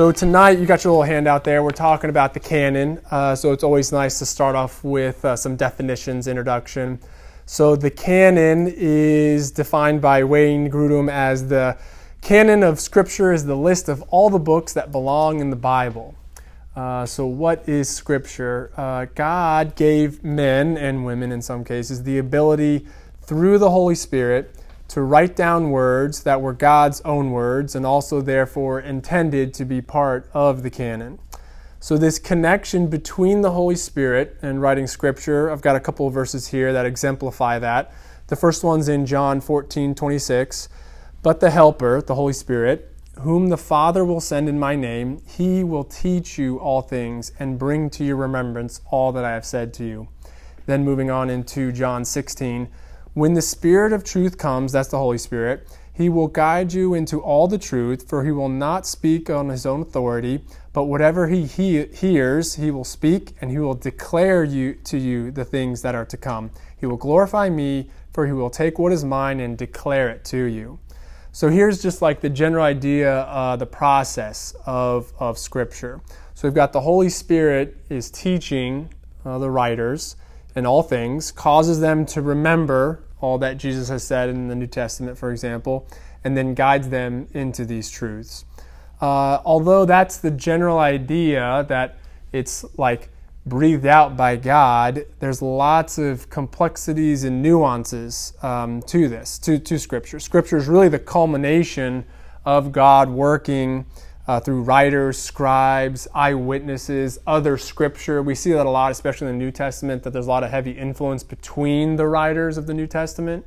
So tonight you got your little handout there. We're talking about the canon. Uh, so it's always nice to start off with uh, some definitions, introduction. So the canon is defined by Wayne Grudem as the canon of Scripture is the list of all the books that belong in the Bible. Uh, so what is Scripture? Uh, God gave men and women, in some cases, the ability through the Holy Spirit to write down words that were God's own words and also therefore intended to be part of the canon. So, this connection between the Holy Spirit and writing Scripture, I've got a couple of verses here that exemplify that. The first one's in John 14 26. But the Helper, the Holy Spirit, whom the Father will send in my name, he will teach you all things and bring to your remembrance all that I have said to you. Then moving on into John 16. When the Spirit of truth comes, that's the Holy Spirit, he will guide you into all the truth, for he will not speak on his own authority, but whatever he, he hears, he will speak, and he will declare you to you the things that are to come. He will glorify me, for he will take what is mine and declare it to you. So here's just like the general idea, uh, the process of, of Scripture. So we've got the Holy Spirit is teaching uh, the writers in all things, causes them to remember all that Jesus has said in the New Testament, for example, and then guides them into these truths. Uh, although that's the general idea that it's like breathed out by God, there's lots of complexities and nuances um, to this, to, to Scripture. Scripture is really the culmination of God working uh, through writers, scribes, eyewitnesses, other scripture. We see that a lot, especially in the New Testament, that there's a lot of heavy influence between the writers of the New Testament.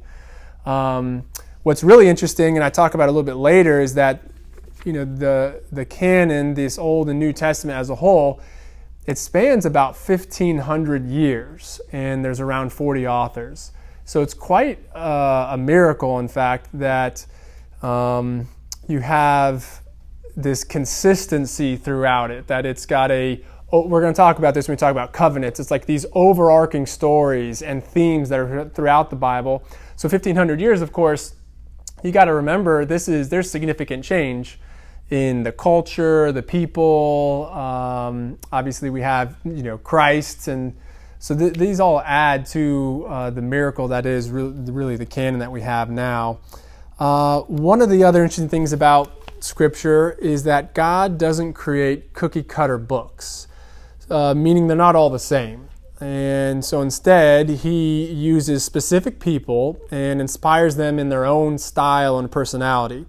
Um, what's really interesting, and I talk about a little bit later, is that you know the the canon, this Old and New Testament as a whole, it spans about 1,500 years, and there's around 40 authors. So it's quite uh, a miracle, in fact, that um, you have this consistency throughout it, that it's got a oh, we're going to talk about this when we talk about covenants. It's like these overarching stories and themes that are throughout the Bible. So 1500 years, of course, you got to remember this is there's significant change in the culture, the people. Um, obviously, we have you know Christ, and so th- these all add to uh, the miracle that is really, really, the canon that we have now. Uh, one of the other interesting things about Scripture is that God doesn't create cookie cutter books, uh, meaning they're not all the same. And so instead, He uses specific people and inspires them in their own style and personality.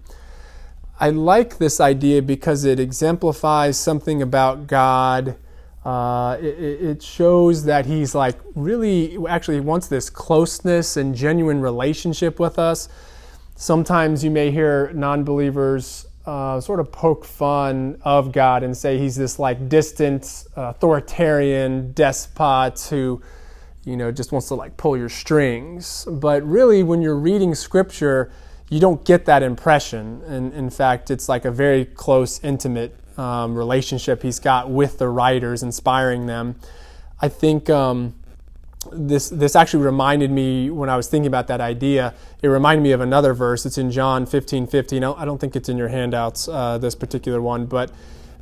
I like this idea because it exemplifies something about God. Uh, it, it, shows that he's like really actually wants this closeness and genuine relationship with us. Sometimes you may hear non believers uh, sort of poke fun of God and say he's this like distant authoritarian despot who, you know, just wants to like pull your strings. But really, when you're reading scripture, you don't get that impression. And in fact, it's like a very close, intimate um, relationship he's got with the writers, inspiring them. I think. Um, this this actually reminded me when I was thinking about that idea. It reminded me of another verse. It's in John 15, 15. I don't think it's in your handouts, uh, this particular one, but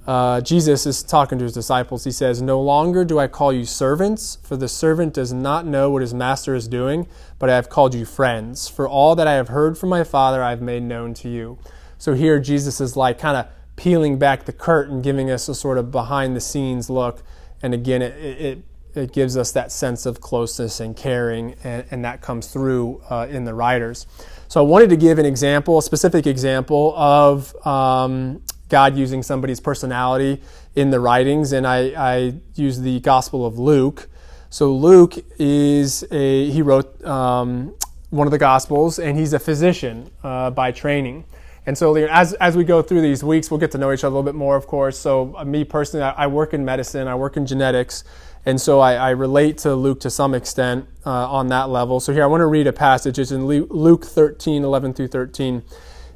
uh, Jesus is talking to his disciples. He says, No longer do I call you servants, for the servant does not know what his master is doing, but I have called you friends. For all that I have heard from my Father, I have made known to you. So here, Jesus is like kind of peeling back the curtain, giving us a sort of behind the scenes look. And again, it, it it gives us that sense of closeness and caring, and, and that comes through uh, in the writers. So I wanted to give an example, a specific example of um, God using somebody's personality in the writings, and I, I use the Gospel of Luke. So Luke is a he wrote um, one of the Gospels, and he's a physician uh, by training. And so, as, as we go through these weeks, we'll get to know each other a little bit more, of course. So, uh, me personally, I, I work in medicine, I work in genetics. And so I, I, relate to Luke to some extent uh, on that level. So here I want to read a passage. It's in Luke 13, 11 through 13.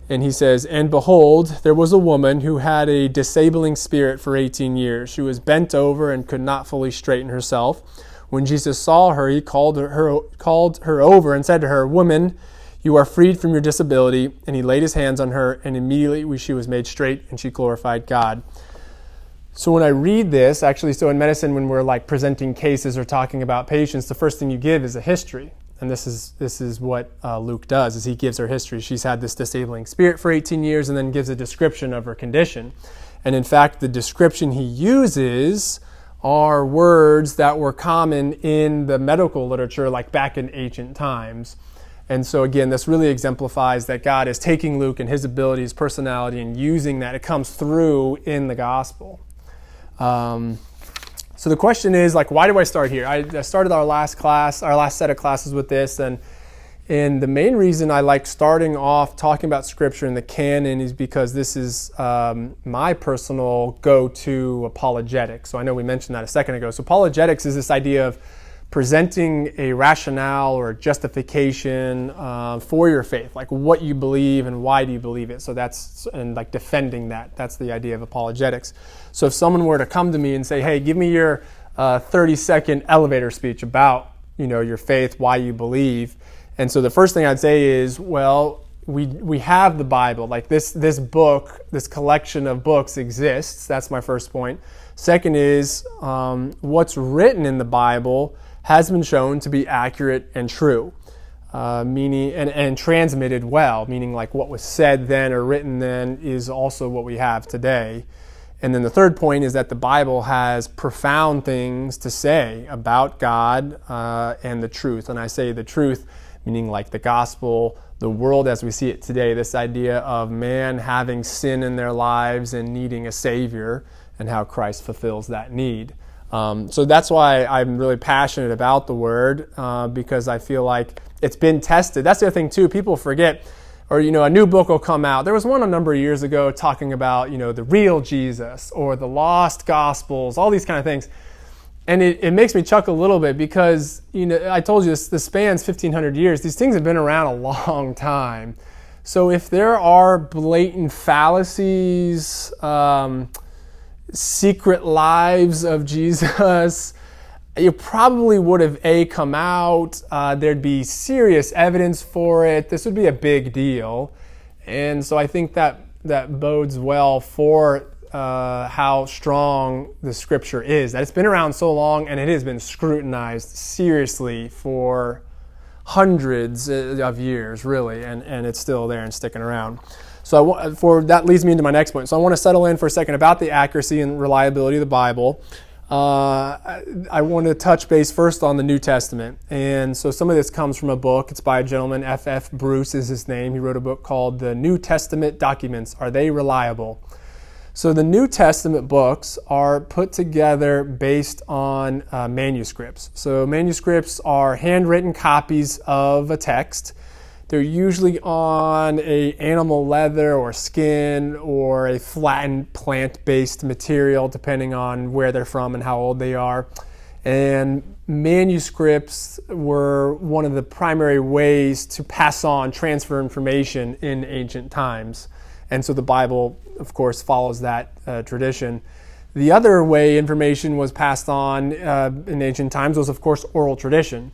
And he says, And behold, there was a woman who had a disabling spirit for 18 years. She was bent over and could not fully straighten herself. When Jesus saw her, he called her, called her over and said to her, Woman, You are freed from your disability. And he laid his hands on her, and immediately she was made straight, and she glorified God. So when I read this, actually, so in medicine, when we're like presenting cases or talking about patients, the first thing you give is a history. And this is this is what uh, Luke does: is he gives her history. She's had this disabling spirit for 18 years, and then gives a description of her condition. And in fact, the description he uses are words that were common in the medical literature, like back in ancient times. And so, again, this really exemplifies that God is taking Luke and his abilities, personality, and using that. It comes through in the gospel. Um, so the question is, like, why do I start here? I, I started our last class, our last set of classes with this, and and the main reason I like starting off talking about scripture and the canon is because this is um, my personal go to apologetics. So I know we mentioned that a second ago. So, apologetics is this idea of presenting a rationale or justification uh, for your faith, like what you believe and why do you believe it. So, that's and like defending that. That's the idea of apologetics. So, if someone were to come to me and say, hey, give me your uh, 30 second elevator speech about you know your faith, why you believe and so the first thing I'd say is, well, we we have the Bible. Like this this book, this collection of books exists. That's my first point. Second is um, what's written in the Bible has been shown to be accurate and true, uh, meaning and, and transmitted well. Meaning like what was said then or written then is also what we have today. And then the third point is that the Bible has profound things to say about God uh, and the truth. And I say the truth meaning like the gospel, the world as we see it today, this idea of man having sin in their lives and needing a savior, and how Christ fulfills that need. Um, so that's why I'm really passionate about the word uh, because I feel like it's been tested. That's the other thing too. People forget, or you know, a new book will come out. There was one a number of years ago talking about you know the real Jesus or the lost gospels, all these kind of things and it, it makes me chuckle a little bit because you know I told you this, this spans 1500 years. These things have been around a long time. So if there are blatant fallacies, um, secret lives of Jesus, you probably would have a come out. Uh, there'd be serious evidence for it. This would be a big deal, and so I think that that bodes well for uh, how strong the scripture is. That it's been around so long and it has been scrutinized seriously for hundreds uh, of years, really, and, and it's still there and sticking around. So for that leads me into my next point. So I want to settle in for a second about the accuracy and reliability of the Bible. Uh, I, I want to touch base first on the New Testament. And so some of this comes from a book. It's by a gentleman, F. F. Bruce is his name. He wrote a book called The New Testament Documents Are They Reliable? So the New Testament books are put together based on uh, manuscripts. So manuscripts are handwritten copies of a text. They're usually on a animal leather or skin or a flattened plant-based material depending on where they're from and how old they are. And manuscripts were one of the primary ways to pass on transfer information in ancient times. And so the Bible, of course, follows that uh, tradition. The other way information was passed on uh, in ancient times was, of course, oral tradition.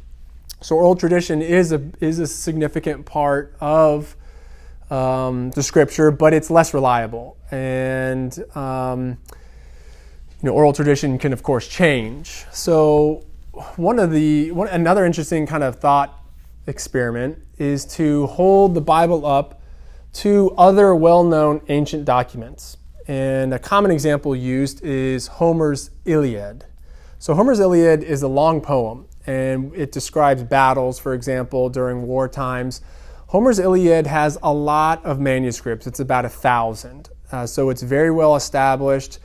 So oral tradition is a, is a significant part of um, the scripture, but it's less reliable. And um, you know, oral tradition can, of course, change. So one of the one, another interesting kind of thought experiment is to hold the Bible up to other well known ancient documents. And a common example used is Homer's Iliad. So, Homer's Iliad is a long poem and it describes battles, for example, during war times. Homer's Iliad has a lot of manuscripts, it's about a thousand. Uh, so, it's very well established.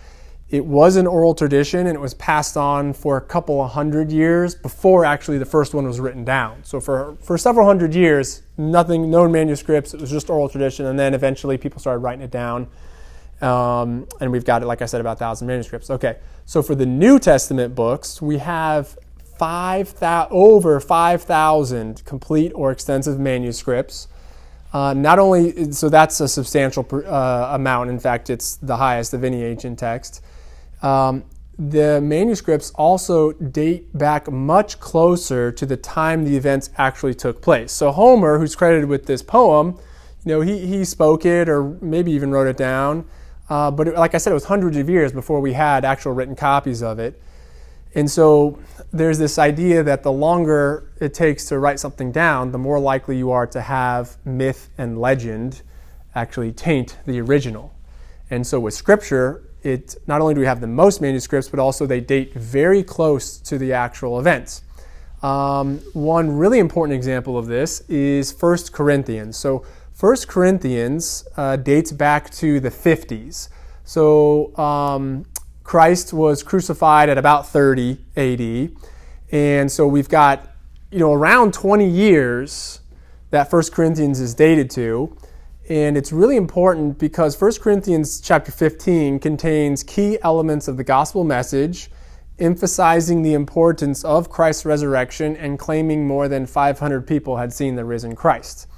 It was an oral tradition and it was passed on for a couple of hundred years before actually the first one was written down. So for, for several hundred years, nothing, no manuscripts, it was just oral tradition, and then eventually people started writing it down. Um, and we've got it, like I said, about 1,000 manuscripts. Okay, so for the New Testament books, we have 5, 000, over 5,000 complete or extensive manuscripts. Uh, not only, so that's a substantial uh, amount. In fact, it's the highest of any ancient text. Um, the manuscripts also date back much closer to the time the events actually took place. So Homer, who's credited with this poem, you know, he, he spoke it or maybe even wrote it down. Uh, but it, like I said, it was hundreds of years before we had actual written copies of it. And so there's this idea that the longer it takes to write something down, the more likely you are to have myth and legend actually taint the original. And so with scripture, it not only do we have the most manuscripts, but also they date very close to the actual events. Um, one really important example of this is 1 Corinthians. So 1 Corinthians uh, dates back to the 50s. So um, Christ was crucified at about 30 AD. And so we've got, you know, around 20 years that 1 Corinthians is dated to. And it's really important because 1 Corinthians chapter 15 contains key elements of the gospel message, emphasizing the importance of Christ's resurrection and claiming more than 500 people had seen the risen Christ.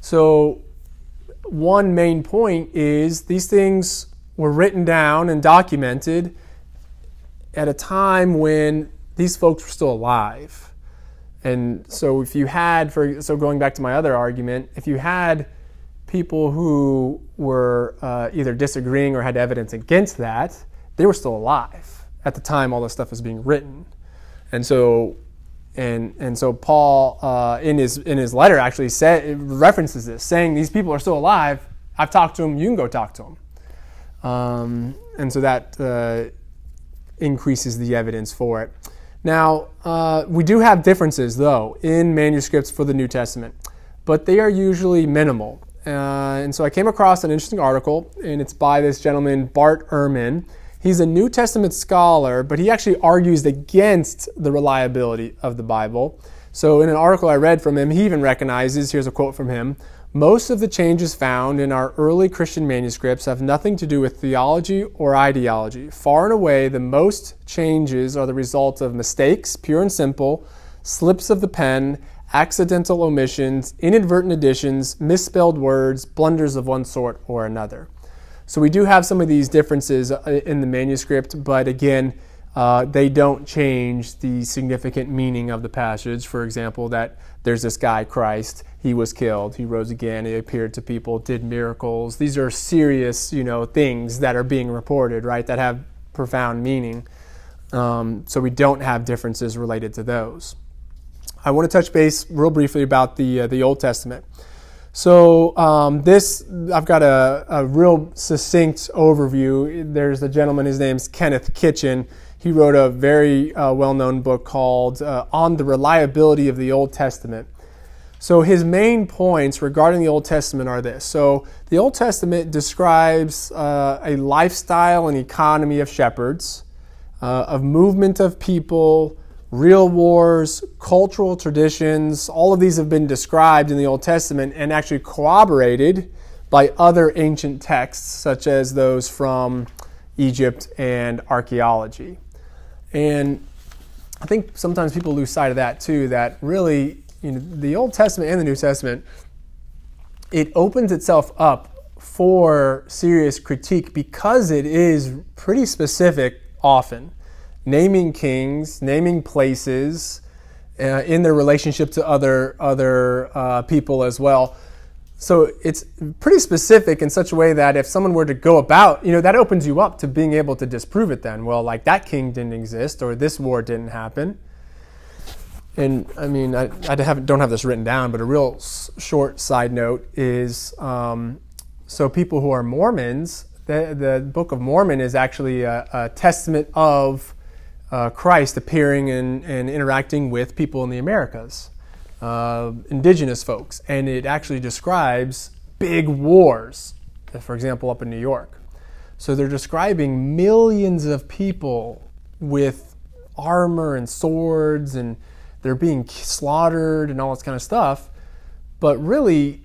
So, one main point is these things were written down and documented at a time when these folks were still alive. And so, if you had, for so going back to my other argument, if you had people who were uh, either disagreeing or had evidence against that, they were still alive at the time all this stuff was being written. And so, and and so Paul uh, in his in his letter actually said references this, saying these people are still alive. I've talked to them. You can go talk to them. Um, and so that uh, increases the evidence for it. Now, uh, we do have differences, though, in manuscripts for the New Testament, but they are usually minimal. Uh, and so I came across an interesting article, and it's by this gentleman, Bart Ehrman. He's a New Testament scholar, but he actually argues against the reliability of the Bible. So, in an article I read from him, he even recognizes here's a quote from him most of the changes found in our early Christian manuscripts have nothing to do with theology or ideology. Far and away, the most changes are the result of mistakes, pure and simple, slips of the pen, accidental omissions, inadvertent additions, misspelled words, blunders of one sort or another. So we do have some of these differences uh, in the manuscript, but again, uh, they don't change the significant meaning of the passage. For example, that there's this guy, Christ, he was killed, he rose again, he appeared to people, did miracles. These are serious, you know, things that are being reported, right, that have profound meaning. Um, so we don't have differences related to those. I want to touch base real briefly about the uh, the Old Testament. So um, this, I've got a, a, real succinct overview. There's a gentleman, his name's Kenneth Kitchen. He wrote a very uh, well-known book called uh, "On the Reliability of the Old Testament." So his main points regarding the Old Testament are this. So the Old Testament describes uh, a lifestyle and economy of shepherds, uh, of movement of people real wars, cultural traditions, all of these have been described in the Old Testament and actually corroborated by other ancient texts, such as those from Egypt and archaeology. And I think sometimes people lose sight of that too, that really, you know, the Old Testament and the New Testament, it opens itself up for serious critique because it is pretty specific often naming kings, naming places uh, in their relationship to other other uh, people as well. So it's pretty specific in such a way that if someone were to go about, you know, that opens you up to being able to disprove it. Then, well, like that king didn't exist or this war didn't happen. And I mean, I, I have, don't have this written down, but a real s- short side note is um, so people who are Mormons, the, the Book of Mormon is actually a, a testament of uh, Christ appearing and, and interacting with people in the Americas, uh, indigenous folks, and it actually describes big wars, for example, up in New York. So they're describing millions of people with armor and swords, and they're being slaughtered and all this kind of stuff. But really,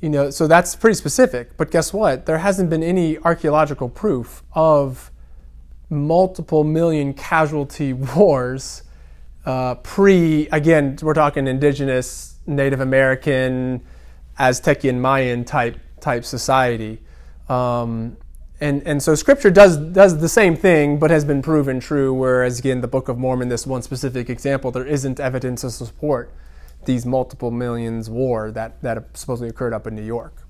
you know, so that's pretty specific. But guess what? There hasn't been any archaeological proof of multiple million casualty wars uh, pre, again, we're talking indigenous, Native American, Aztecian, Mayan type, type society. Um, And, and so scripture does, does the same thing, but has been proven true, whereas again, the Book of Mormon, this one specific example, there isn't evidence to support these multiple millions war that, that supposedly occurred up in New York.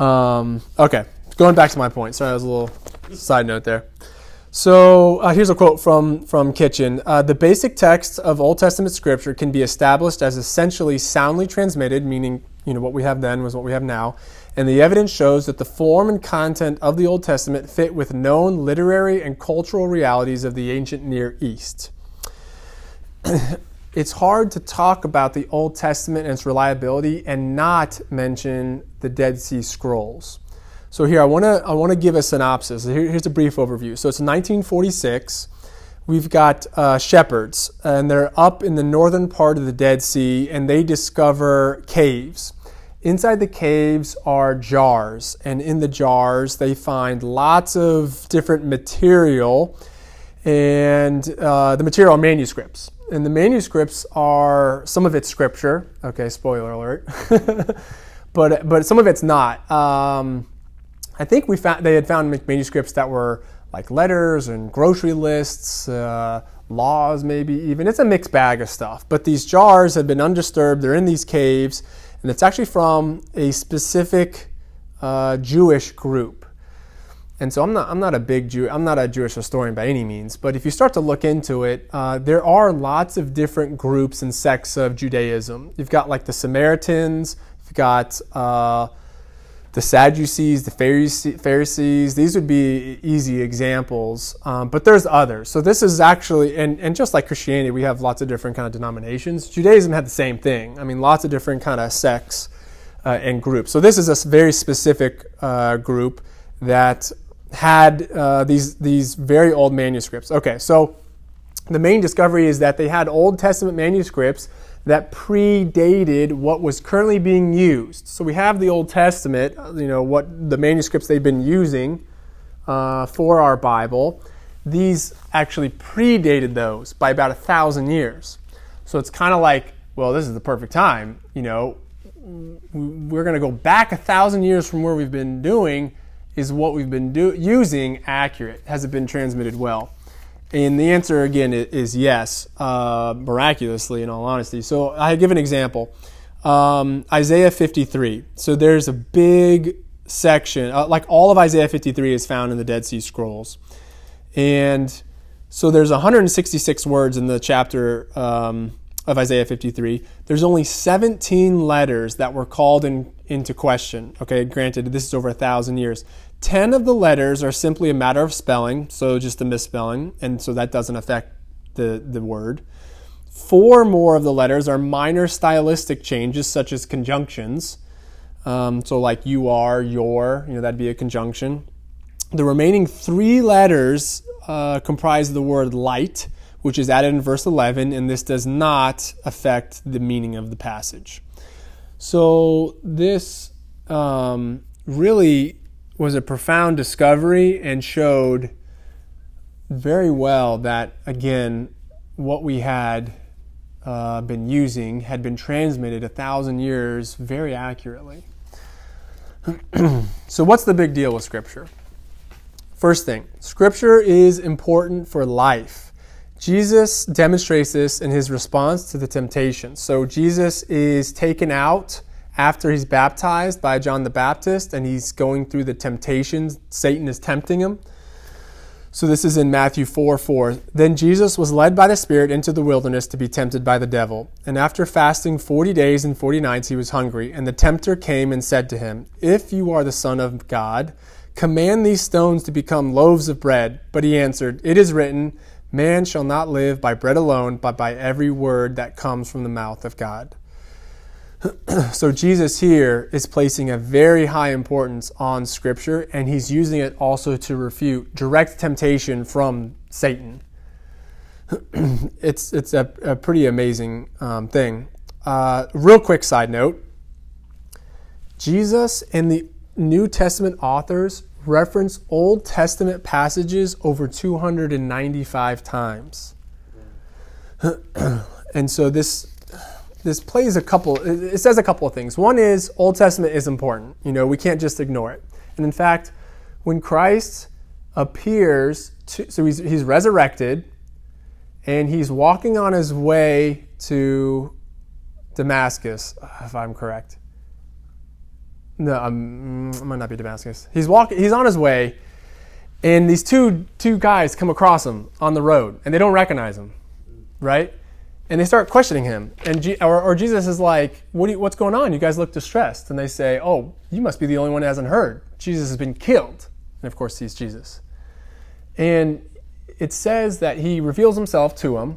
Um, okay, going back to my point. Sorry, I was a little side note there. So uh, here's a quote from, from Kitchen. Uh, the basic text of Old Testament scripture can be established as essentially soundly transmitted, meaning you know what we have then was what we have now, and the evidence shows that the form and content of the Old Testament fit with known literary and cultural realities of the ancient Near East. it's hard to talk about the Old Testament and its reliability and not mention the Dead Sea Scrolls. So here I want to I want to give a synopsis. Here, here's a brief overview. So it's 1946. We've got uh, shepherds, and they're up in the northern part of the Dead Sea, and they discover caves. Inside the caves are jars, and in the jars they find lots of different material, and uh, the material are manuscripts. And the manuscripts are some of it's scripture. Okay, spoiler alert. but but some of it's not. Um, I think we found they had found manuscripts that were like letters and grocery lists, uh, laws, maybe even. It's a mixed bag of stuff. But these jars have been undisturbed. They're in these caves, and it's actually from a specific uh, Jewish group. And so I'm not, I'm not a big Jew, I'm not a Jewish historian by any means, but if you start to look into it, uh, there are lots of different groups and sects of Judaism. You've got like the Samaritans, you've got uh, the Sadducees, the Pharisees, these would be easy examples, um, but there's others. So this is actually, and, and just like Christianity, we have lots of different kind of denominations. Judaism had the same thing. I mean, lots of different kind of sects uh, and groups. So this is a very specific uh, group that had uh, these these very old manuscripts. Okay, so the main discovery is that they had Old Testament manuscripts that predated what was currently being used. So we have the Old Testament, you know, what the manuscripts they've been using uh, for our Bible. These actually predated those by about a thousand years. So it's kind of like, well, this is the perfect time. You know, we're going to go back a thousand years from where we've been doing. Is what we've been do- using accurate? Has it been transmitted well? And the answer again is yes, uh, miraculously, in all honesty. So I give an example um, Isaiah 53. So there's a big section, uh, like all of Isaiah 53 is found in the Dead Sea Scrolls. And so there's 166 words in the chapter um, of Isaiah 53. There's only 17 letters that were called in, into question. Okay, granted, this is over a thousand years. 10 of the letters are simply a matter of spelling, so just a misspelling, and so that doesn't affect the, the word. Four more of the letters are minor stylistic changes, such as conjunctions. Um, so, like you are, your, you know, that'd be a conjunction. The remaining three letters uh, comprise the word light, which is added in verse 11, and this does not affect the meaning of the passage. So, this um, really was a profound discovery and showed very well that, again, what we had uh, been using had been transmitted a thousand years very accurately. so, what's the big deal with Scripture? First thing, Scripture is important for life. Jesus demonstrates this in his response to the temptation. So, Jesus is taken out after he's baptized by John the Baptist and he's going through the temptations, Satan is tempting him. So this is in Matthew 4 4. Then Jesus was led by the Spirit into the wilderness to be tempted by the devil. And after fasting 40 days and 40 nights, he was hungry. And the tempter came and said to him, If you are the Son of God, command these stones to become loaves of bread. But he answered, It is written, Man shall not live by bread alone, but by every word that comes from the mouth of God. so Jesus here is placing a very high importance on Scripture, and he's using it also to refute direct temptation from Satan. it's it's a, a pretty amazing um, thing. Uh, real quick side note: Jesus and the New Testament authors reference Old Testament passages over 295 times. and so this this plays a couple it says a couple of things one is old testament is important you know we can't just ignore it and in fact when Christ appears to, so he's, he's resurrected and he's walking on his way to Damascus, if I'm correct. No, um, it might not be Damascus. He's walking. He's on his way, and these two two guys come across him on the road, and they don't recognize him, right? And they start questioning him, and G, or, or, Jesus is like, what you, "What's going on? You guys look distressed." And they say, "Oh, you must be the only one who hasn't heard. Jesus has been killed." And of course, he's Jesus. And it says that he reveals himself to them,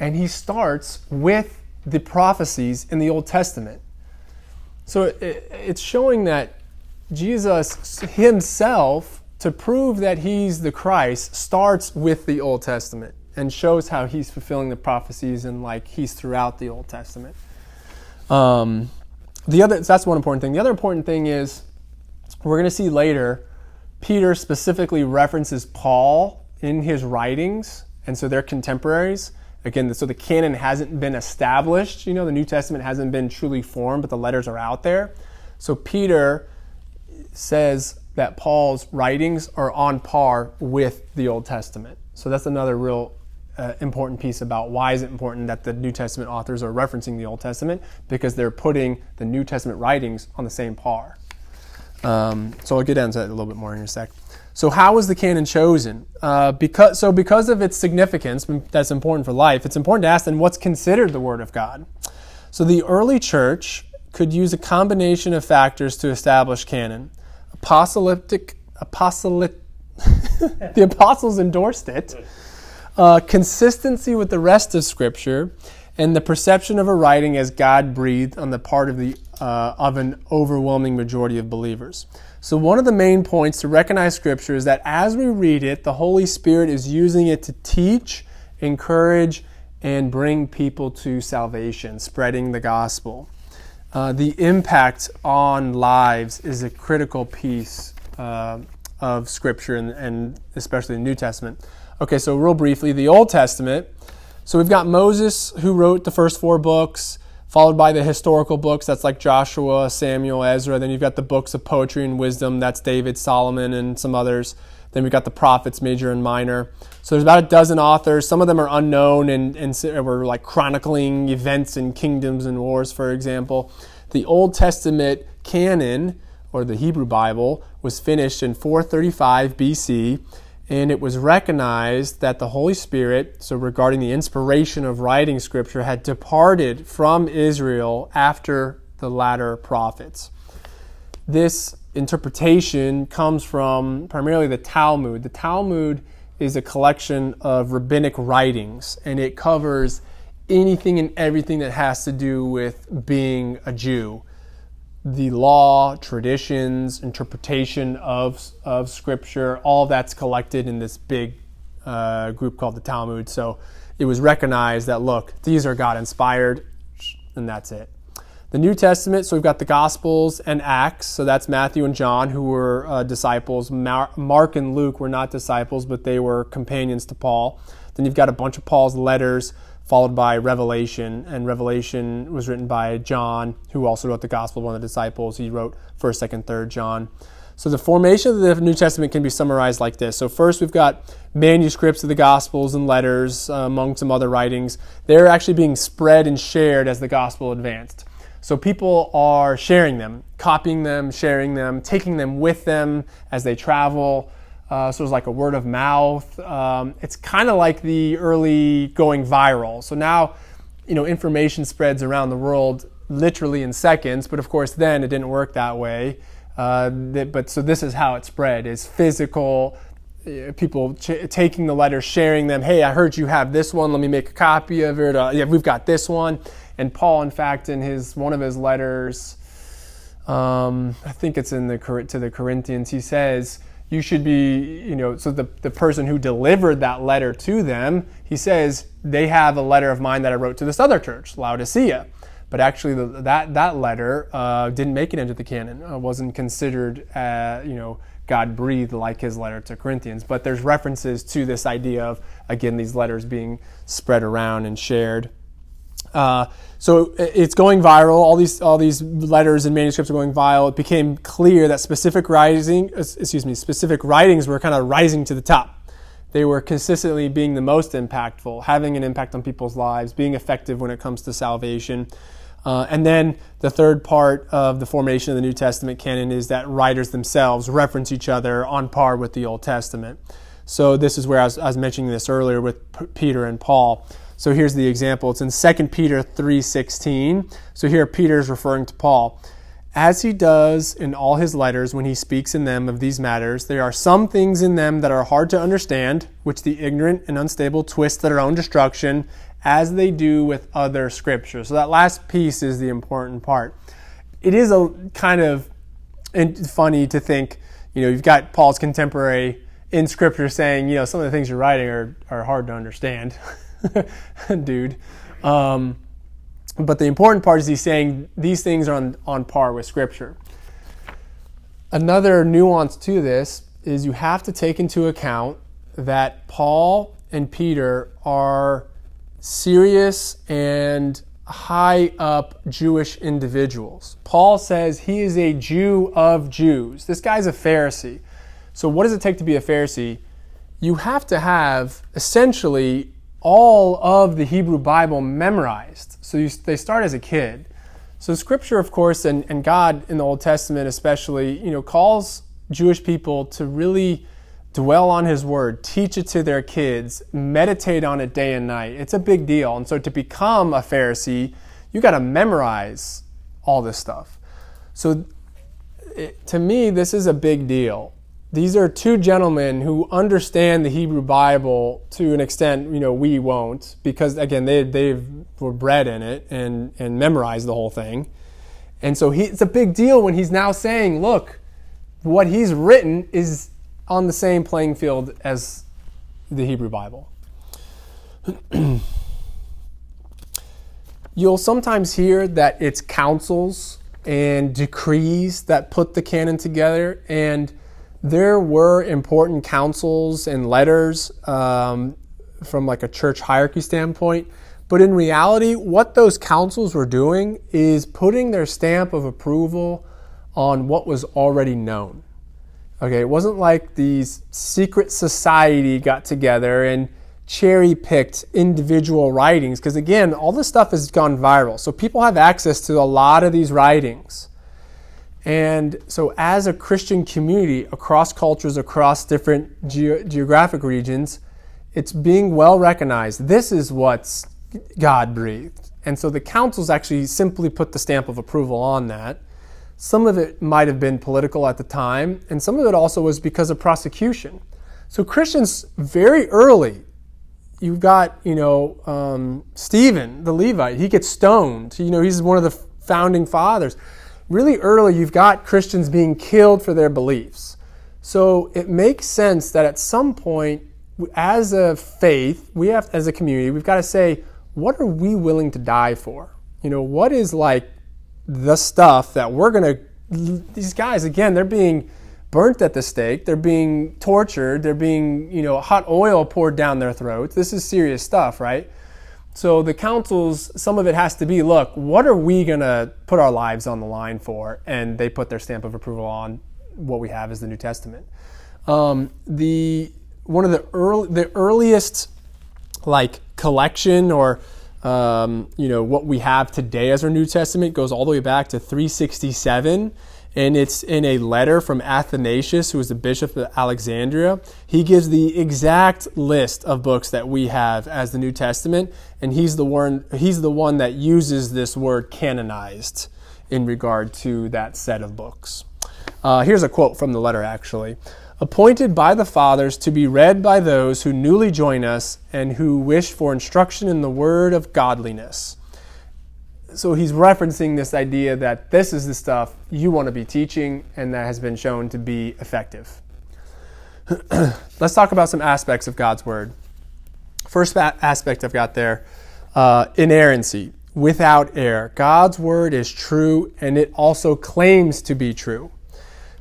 and he starts with the prophecies in the Old Testament. So it, it's showing that Jesus himself, to prove that he's the Christ, starts with the Old Testament and shows how he's fulfilling the prophecies and like he's throughout the Old Testament. Um, the other that's one important thing. The other important thing is we're going to see later. Peter specifically references Paul in his writings, and so they're contemporaries again, so the canon hasn't been established. You know, the New Testament hasn't been truly formed, but the letters are out there. So Peter says that Paul's writings are on par with the Old Testament. So that's another real uh, important piece about why is it important that the New Testament authors are referencing the Old Testament because they're putting the New Testament writings on the same par. Um, so I'll get into that a little bit more in a sec. So, how was the canon chosen? Uh, because, so, because of its significance, that's important for life, it's important to ask then what's considered the Word of God. So, the early church could use a combination of factors to establish canon. Apostolictic, apostolic, the apostles endorsed it. Uh, consistency with the rest of Scripture, and the perception of a writing as God breathed on the part of the uh, of an overwhelming majority of believers. So, one of the main points to recognize Scripture is that as we read it, the Holy Spirit is using it to teach, encourage, and bring people to salvation, spreading the gospel. Uh, the impact on lives is a critical piece uh, of Scripture and, and especially the New Testament. Okay, so real briefly, the Old Testament. So we've got Moses who wrote the first four books followed by the historical books that's like Joshua, Samuel, Ezra. Then you've got the books of poetry and wisdom that's David, Solomon, and some others. Then we've got the prophets, major and minor. So there's about a dozen authors. Some of them are unknown and, and were like chronicling events and kingdoms and wars, for example. The Old Testament canon, or the Hebrew Bible, was finished in 435 BC and it was recognized that the Holy Spirit, so regarding the inspiration of writing Scripture, had departed from Israel after the latter prophets. This interpretation comes from primarily the Talmud. The Talmud is a collection of rabbinic writings, and it covers anything and everything that has to do with being a Jew the law, traditions, interpretation of, of scripture, all that's collected in this big uh, group called the Talmud. So it was recognized that, look, these are God inspired, and that's it. The New Testament, so we've got the Gospels and Acts, so that's Matthew and John, who were uh, disciples. Mar- Mark and Luke were not disciples, but they were companions to Paul. Then you've got a bunch of Paul's letters followed by Revelation. And Revelation was written by John, who also wrote the Gospel, of one of the disciples. He wrote 1st, 2nd, 3rd John. So the formation of the New Testament can be summarized like this. So first we've got manuscripts of the Gospels and letters, uh, among some other writings. They're actually being spread and shared as the Gospel advanced. So people are sharing them, copying them, sharing them, taking them with them as they travel. Uh, so it's like a word of mouth. Um, it's kind of like the early going viral. So now, you know, information spreads around the world literally in seconds. But of course, then it didn't work that way. Uh, but so this is how it spread: is physical. Uh, people ch- taking the letters, sharing them. Hey, I heard you have this one. Let me make a copy of it. Uh, yeah, we've got this one. And Paul, in fact, in his one of his letters, um, I think it's in the to the Corinthians, he says you should be, you know, so the, the person who delivered that letter to them, he says, they have a letter of mine that I wrote to this other church, Laodicea. But actually, the, that, that letter uh, didn't make it into the canon, uh, wasn't considered, uh, you know, God breathed like his letter to Corinthians. But there's references to this idea of, again, these letters being spread around and shared. Uh, so it's going viral. All these all these letters and manuscripts are going viral. It became clear that specific writing, excuse me, specific writings were kind of rising to the top. They were consistently being the most impactful, having an impact on people's lives, being effective when it comes to salvation. Uh, and then the third part of the formation of the New Testament canon is that writers themselves reference each other on par with the Old Testament. So this is where I was, I was mentioning this earlier with P- Peter and Paul. So here's the example. It's in 2 Peter 3:16. So here Peter is referring to Paul. As he does in all his letters when he speaks in them of these matters, there are some things in them that are hard to understand, which the ignorant and unstable twist to their own destruction, as they do with other scriptures. So that last piece is the important part. It is a kind of funny to think, you know, you've got Paul's contemporary in scripture saying, you know, some of the things you're writing are, are hard to understand. dude. Um, but the important part is he's saying these things are on, on par with Scripture. Another nuance to this is you have to take into account that Paul and Peter are serious and high up Jewish individuals. Paul says he is a Jew of Jews. This guy's a Pharisee. So, what does it take to be a Pharisee? You have to have essentially all of the Hebrew Bible memorized. So you, they start as a kid. So Scripture, of course, and, and God in the Old Testament especially, you know, calls Jewish people to really dwell on His Word, teach it to their kids, meditate on it day and night. It's a big deal. And so to become a Pharisee, you got to memorize all this stuff. So it, to me, this is a big deal these are two gentlemen who understand the Hebrew Bible to an extent, you know, we won't, because again, they they were bred in it and and memorized the whole thing, and so he, it's a big deal when he's now saying, look, what he's written is on the same playing field as the Hebrew Bible. You'll sometimes hear that it's councils and decrees that put the canon together, and there were important councils and letters um, from like a church hierarchy standpoint but in reality what those councils were doing is putting their stamp of approval on what was already known. Okay it wasn't like these secret society got together and cherry picked individual writings because again all this stuff has gone viral. So people have access to a lot of these writings and so, as a Christian community across cultures, across different ge- geographic regions, it's being well recognized. This is what's God breathed. And so the councils actually simply put the stamp of approval on that. Some of it might have been political at the time, and some of it also was because of prosecution. So Christians, very early, you've got, you know, um, Stephen, the Levite, he gets stoned. You know, he's one of the founding fathers really early, you've got Christians being killed for their beliefs. So it makes sense that at some point, as a faith, we have, as a community, we've got to say, what are we willing to die for? You know, what is like the stuff that we're going to, these guys, again, they're being burnt at the stake, they're being tortured, they're being, you know, hot oil poured down their throats. This is serious stuff, right? So the councils, some of it has to be, look, what are we going to put our lives on the line for? And they put their stamp of approval on what we have as the New Testament. Um, the one of the early, the earliest like collection or um, you know what we have today as our New Testament goes all the way back to 367 and it's in a letter from Athanasius, who was the bishop of Alexandria. He gives the exact list of books that we have as the New Testament, and he's the one, he's the one that uses this word canonized in regard to that set of books. Uh, here's a quote from the letter, actually. Appointed by the fathers to be read by those who newly join us and who wish for instruction in the word of godliness so he's referencing this idea that this is the stuff you want to be teaching and that has been shown to be effective. Let's talk about some aspects of God's word. First aspect I've got there uh, inerrancy, without error. God's word is true and it also claims to be true.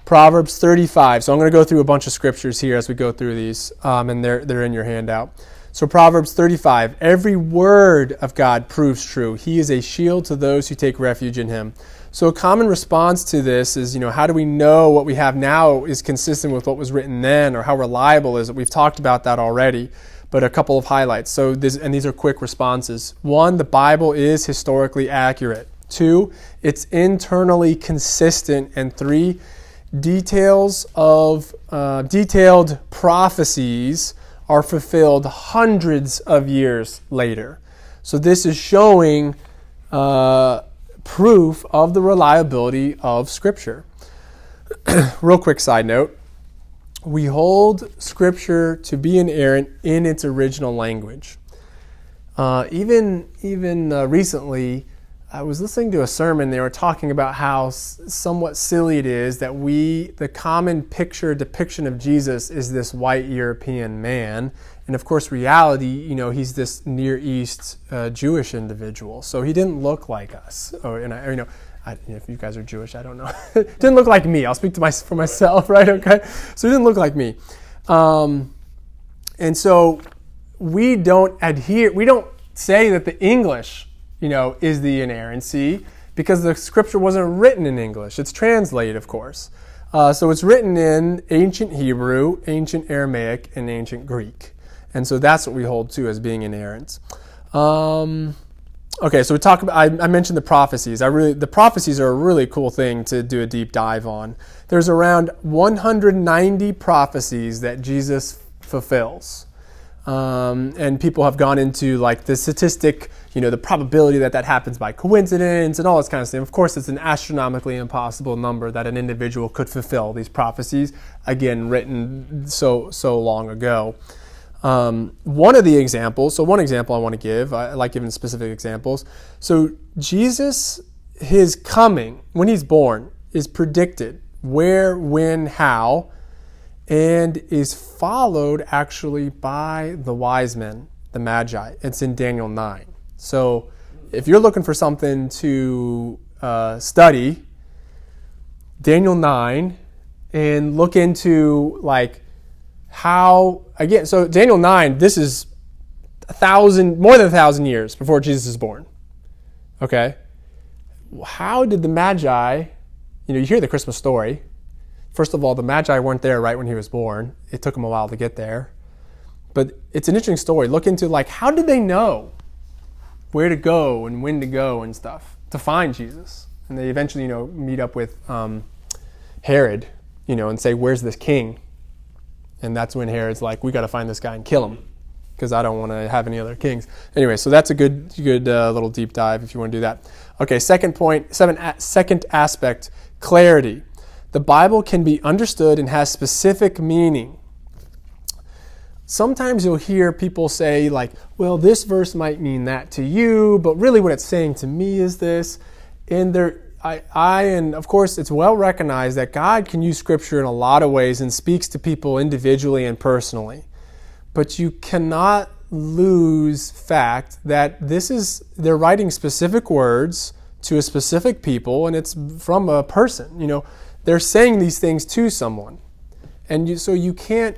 Proverbs 35. So I'm going to go through a bunch of scriptures here as we go through these, um, and they're, they're in your handout. So, Proverbs 35 every word of God proves true. He is a shield to those who take refuge in him. So, a common response to this is, you know, how do we know what we have now is consistent with what was written then, or how reliable is it? We've talked about that already, but a couple of highlights. So, this, and these are quick responses. One, the Bible is historically accurate. Two, it's internally consistent. And three, details of uh, detailed prophecies are fulfilled hundreds of years later. So, this is showing uh, proof of the reliability of Scripture. Real quick side note we hold Scripture to be inerrant in its original language. Uh, even even uh, recently, I was listening to a sermon. They were talking about how somewhat silly it is that we, the common picture depiction of Jesus is this white European man, and of course, reality, you know, he's this Near East uh, Jewish individual. So he didn't look like us. Or, and I, you know, I, if you guys are Jewish, I don't know. didn't look like me. I'll speak to my for myself, right? Okay. So he didn't look like me, um, and so we don't adhere. We don't say that the English you know, is the inerrancy because the scripture wasn't written in English. It's translated, of course. Uh, so it's written in ancient Hebrew, ancient Aramaic, and ancient Greek. And so that's what we hold to as being inerrant. Um, okay, so we talk about. I, I, mentioned the prophecies. I really the prophecies are a really cool thing to do a deep dive on. There's around 190 prophecies that Jesus fulfills. Um, and people have gone into like the statistic, you know, the probability that that happens by coincidence and all this kind of stuff. Of course, it's an astronomically impossible number that an individual could fulfill these prophecies, again, written so so long ago. Um, one of the examples, so one example I want to give, I like giving specific examples. So Jesus, his coming when he's born is predicted where, when, how and is followed actually by the wise men, the Magi. It's in Daniel 9. So if you're looking for something to uh, study, Daniel 9, and look into like how, again, so Daniel 9, this is a thousand, more than a thousand years before Jesus is born. Okay? How did the Magi, you know, you hear the Christmas story, First of all, the Magi weren't there right when he was born. It took them a while to get there. But it's an interesting story. Look into like how did they know where to go and when to go and stuff to find Jesus? And they eventually, you know, meet up with um, Herod, you know, and say, "Where's this king?" And that's when Herod's like, "We got to find this guy and kill him." because I don't want to have any other kings. Anyway, so that's a good, good uh, little deep dive if you want to do that. Okay, second point, seven, second aspect, clarity the Bible can be understood and has specific meaning. Sometimes you'll hear people say, like, well, this verse might mean that to you, but really what it's saying to me is this. And there, I, I, and of course, it's well recognized that God can use Scripture in a lot of ways and speaks to people individually and personally. But you cannot lose fact that this is, they're writing specific words to a specific people and it's from a person. You know, they're saying these things to someone. And you, so you can't,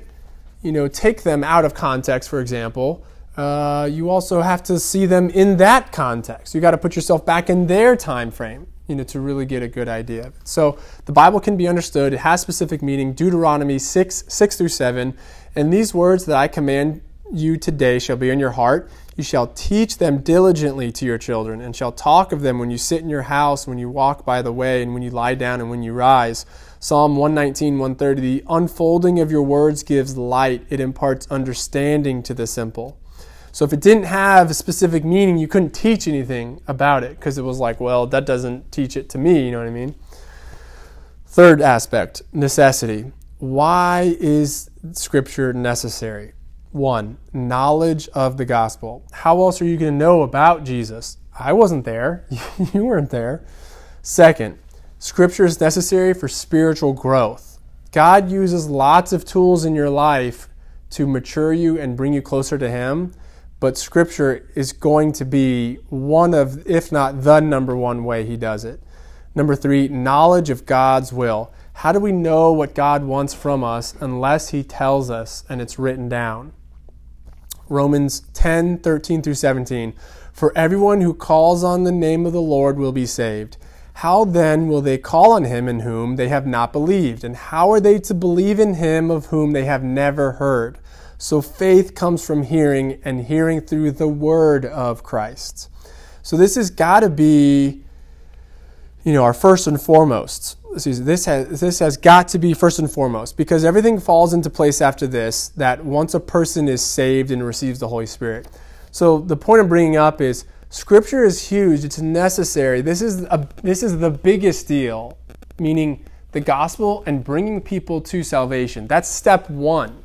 you know, take them out of context, for example. Uh, you also have to see them in that context. You got to put yourself back in their time frame, you know, to really get a good idea of it. So the Bible can be understood. It has specific meaning. Deuteronomy 6, 6 through 7. And these words that I command you today shall be in your heart. You shall teach them diligently to your children, and shall talk of them when you sit in your house, when you walk by the way, and when you lie down, and when you rise. Psalm 119, 130. The unfolding of your words gives light, it imparts understanding to the simple. So if it didn't have a specific meaning, you couldn't teach anything about it because it was like, well, that doesn't teach it to me, you know what I mean? Third aspect necessity. Why is Scripture necessary? One, knowledge of the gospel. How else are you going to know about Jesus? I wasn't there. you weren't there. Second, scripture is necessary for spiritual growth. God uses lots of tools in your life to mature you and bring you closer to Him, but scripture is going to be one of, if not the number one way He does it. Number three, knowledge of God's will. How do we know what God wants from us unless He tells us and it's written down? Romans 10 13 through 17. For everyone who calls on the name of the Lord will be saved. How then will they call on him in whom they have not believed? And how are they to believe in him of whom they have never heard? So faith comes from hearing, and hearing through the word of Christ. So this has got to be, you know, our first and foremost. This has, this has got to be first and foremost because everything falls into place after this that once a person is saved and receives the Holy Spirit. So the point I'm bringing up is Scripture is huge. It's necessary. This is a, this is the biggest deal, meaning the gospel and bringing people to salvation. That's step one.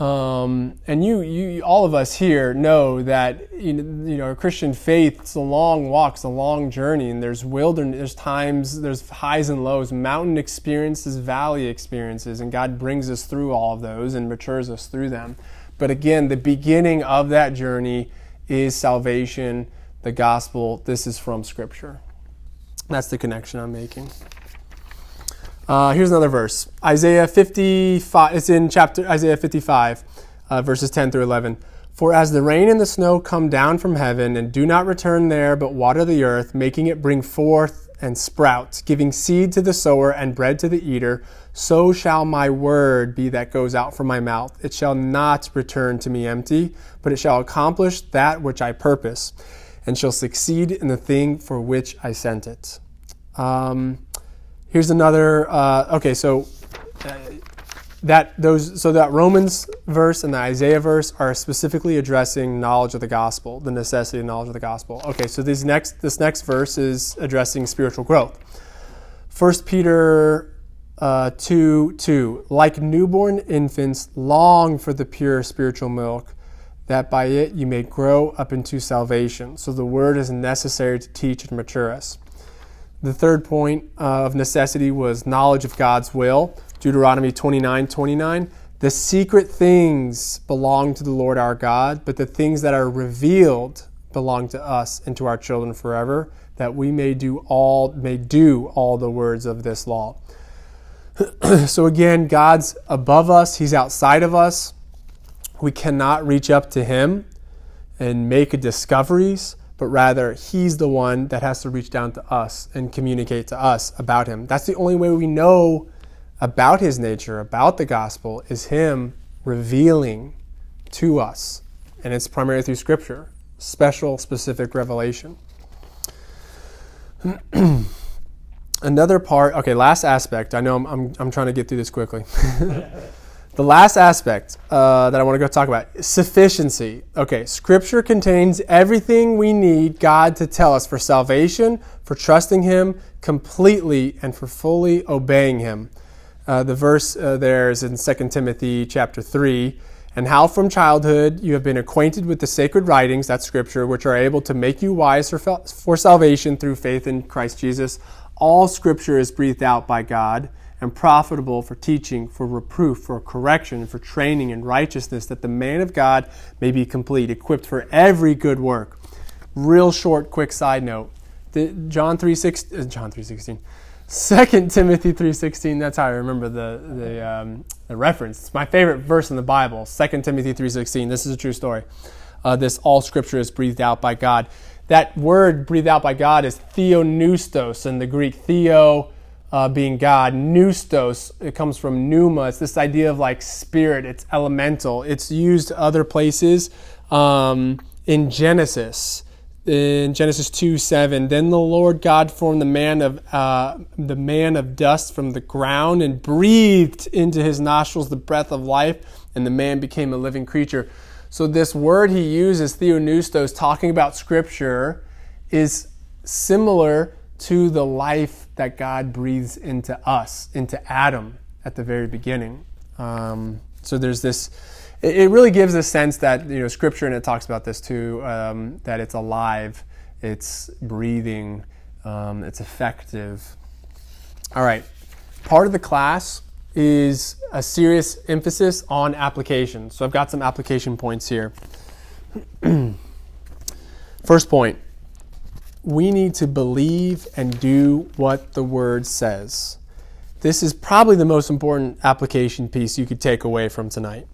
Um, and you, you, all of us here know that you know, Christian faith. It's a long walk, it's a long journey, and there's wilderness, there's times, there's highs and lows, mountain experiences, valley experiences, and God brings us through all of those and matures us through them. But again, the beginning of that journey is salvation, the gospel. This is from Scripture. That's the connection I'm making. Uh, here's another verse Isaiah 55. It's in chapter Isaiah 55, uh, verses 10 through 11. For as the rain and the snow come down from heaven and do not return there, but water the earth, making it bring forth and sprout, giving seed to the sower and bread to the eater, so shall my word be that goes out from my mouth. It shall not return to me empty, but it shall accomplish that which I purpose, and shall succeed in the thing for which I sent it. Um, here's another. Uh, okay, so uh, that those so that Romans verse and the Isaiah verse are specifically addressing knowledge of the gospel, the necessity of knowledge of the gospel. Okay, so these next this next verse is addressing spiritual growth. First Peter uh, 2 2. Like newborn infants, long for the pure spiritual milk, that by it you may grow up into salvation. So the word is necessary to teach and mature us. The third point uh, of necessity was knowledge of God's will. Deuteronomy 29 29. The secret things belong to the Lord our God, but the things that are revealed belong to us and to our children forever, that we may do all may do all the words of this law. so again, God's above us, He's outside of us. We cannot reach up to Him and make discoveries, but rather He's the one that has to reach down to us and communicate to us about Him. That's the only way we know about His nature, about the gospel, is Him revealing to us. And it's primarily through Scripture, special, specific revelation. another part, okay, last aspect. I know I'm, I'm, I'm trying to get through this quickly. the last aspect uh, that I want to go talk about sufficiency. Okay, Scripture contains everything we need God to tell us for salvation, for trusting Him completely, and for fully obeying Him. Uh, the verse uh, there is in 2 Timothy chapter 3. And how from childhood you have been acquainted with the sacred writings, that scripture, which are able to make you wise for, for salvation through faith in Christ Jesus all scripture is breathed out by God and profitable for teaching, for reproof, for correction, and for training in righteousness, that the man of God may be complete, equipped for every good work. Real short, quick side note. The, John 3, 6, uh, John 3.16. 2 Timothy 3.16, that's how I remember the, the, um, the reference. It's my favorite verse in the Bible, 2 Timothy 3.16. This is a true story. Uh, this all scripture is breathed out by God that word breathed out by God is theopneustos in the Greek. Theo uh, being God, pneustos, it comes from pneuma. It's this idea of like spirit, it's elemental. It's used other places um, in Genesis. In Genesis 2 7, then the Lord God formed the man of uh, the man of dust from the ground and breathed into his nostrils the breath of life, and the man became a living creature. So, this word he uses, theopneustos, talking about Scripture, is similar to the life that God breathes into us, into Adam at the very beginning. Um, so, there's this, it, it, really gives a sense that, you know, Scripture, and it talks about this too, um, that it's alive, it's breathing, um, it's effective. All right, part of the class is a serious emphasis on application. So I've got some application points here. First point we need to believe and do what the word says. This is probably the most important application piece you could take away from tonight.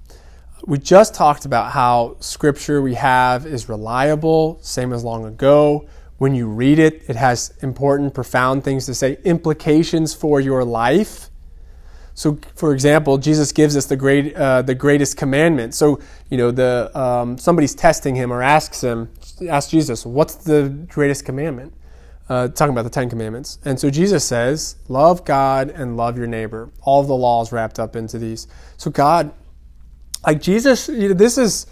We just talked about how scripture we have is reliable, same as long ago. When you read it, it has important, profound things to say, implications for your life. So, for example, Jesus gives us the great, uh, the greatest commandment. So, you know, the um, somebody's testing him or asks him, asks Jesus, "What's the greatest commandment?" Uh, talking about the Ten Commandments. And so Jesus says, "Love God and love your neighbor." All of the laws wrapped up into these. So God, like Jesus, you know, this is,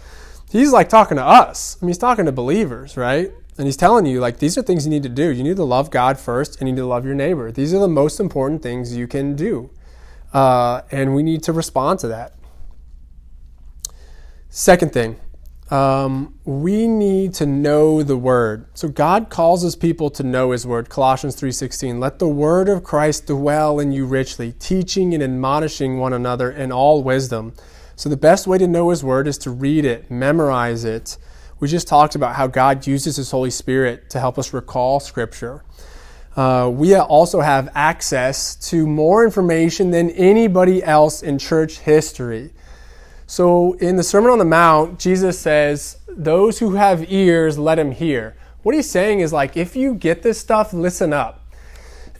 he's like talking to us. I mean, he's talking to believers, right? And he's telling you, like, these are things you need to do. You need to love God first, and you need to love your neighbor. These are the most important things you can do. Uh, and we need to respond to that. Second thing, um, we need to know the word. So God calls his people to know his word. Colossians 3:16, "Let the word of Christ dwell in you richly, teaching and admonishing one another in all wisdom." So the best way to know his word is to read it, memorize it. We just talked about how God uses his Holy Spirit to help us recall scripture uh, we also have access to more information than anybody else in church history. So, in the Sermon on the Mount, Jesus says, Those who have ears, let him hear. What he's saying is like, if you get this stuff, listen up.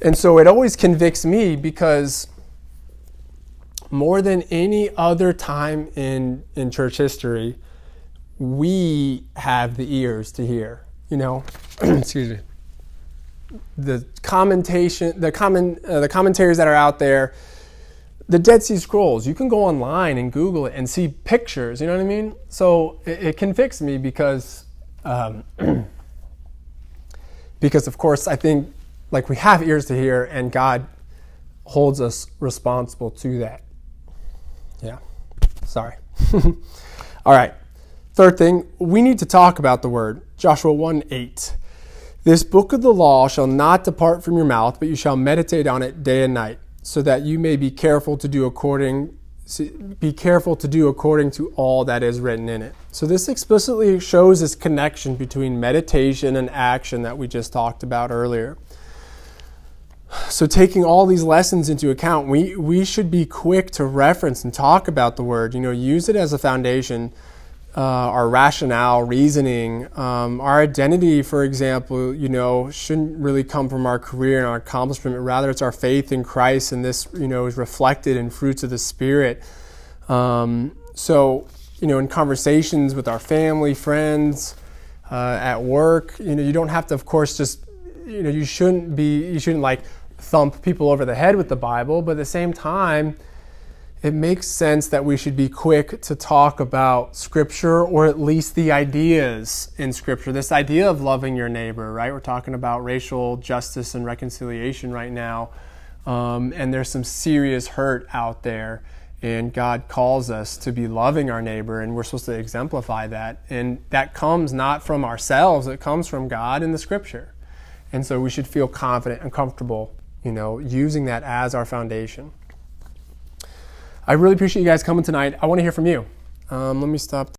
And so it always convicts me because more than any other time in, in church history, we have the ears to hear. You know, excuse me the commentation, the comment, uh, the commentaries that are out there, the Dead Sea Scrolls. You can go online and Google it and see pictures. You know what I mean? So it, it convicts me because, um, because of course I think like we have ears to hear, and God holds us responsible to that. Yeah. Sorry. All right. Third thing, we need to talk about the word. Joshua 1 8. This book of the law shall not depart from your mouth, but you shall meditate on it day and night, so that you may be careful to do according be careful to do according to all that is written in it. So this explicitly shows this connection between meditation and action that we just talked about earlier. So taking all these lessons into account, we, we should be quick to reference and talk about the word, you know, use it as a foundation uh, our rationale, reasoning, um, our identity, for example, you know, shouldn't really come from our career and our accomplishment, rather it's our faith in Christ, and this, you know, is reflected in fruits of the Spirit. Um, so, you know, in conversations with our family, friends, uh, at work, you know, you don't have to, of course, just, you know, you shouldn't be, you shouldn't like thump people over the head with the Bible, but at the same time, it makes sense that we should be quick to talk about Scripture or at least the ideas in Scripture. This idea of loving your neighbor, right? We're talking about racial justice and reconciliation right now. Um, and there's some serious hurt out there. And God calls us to be loving our neighbor, and we're supposed to exemplify that. And that comes not from ourselves, it comes from God in the Scripture. And so we should feel confident and comfortable, you know, using that as our foundation. I really appreciate you guys coming tonight. I want to hear from you. Um, let me stop.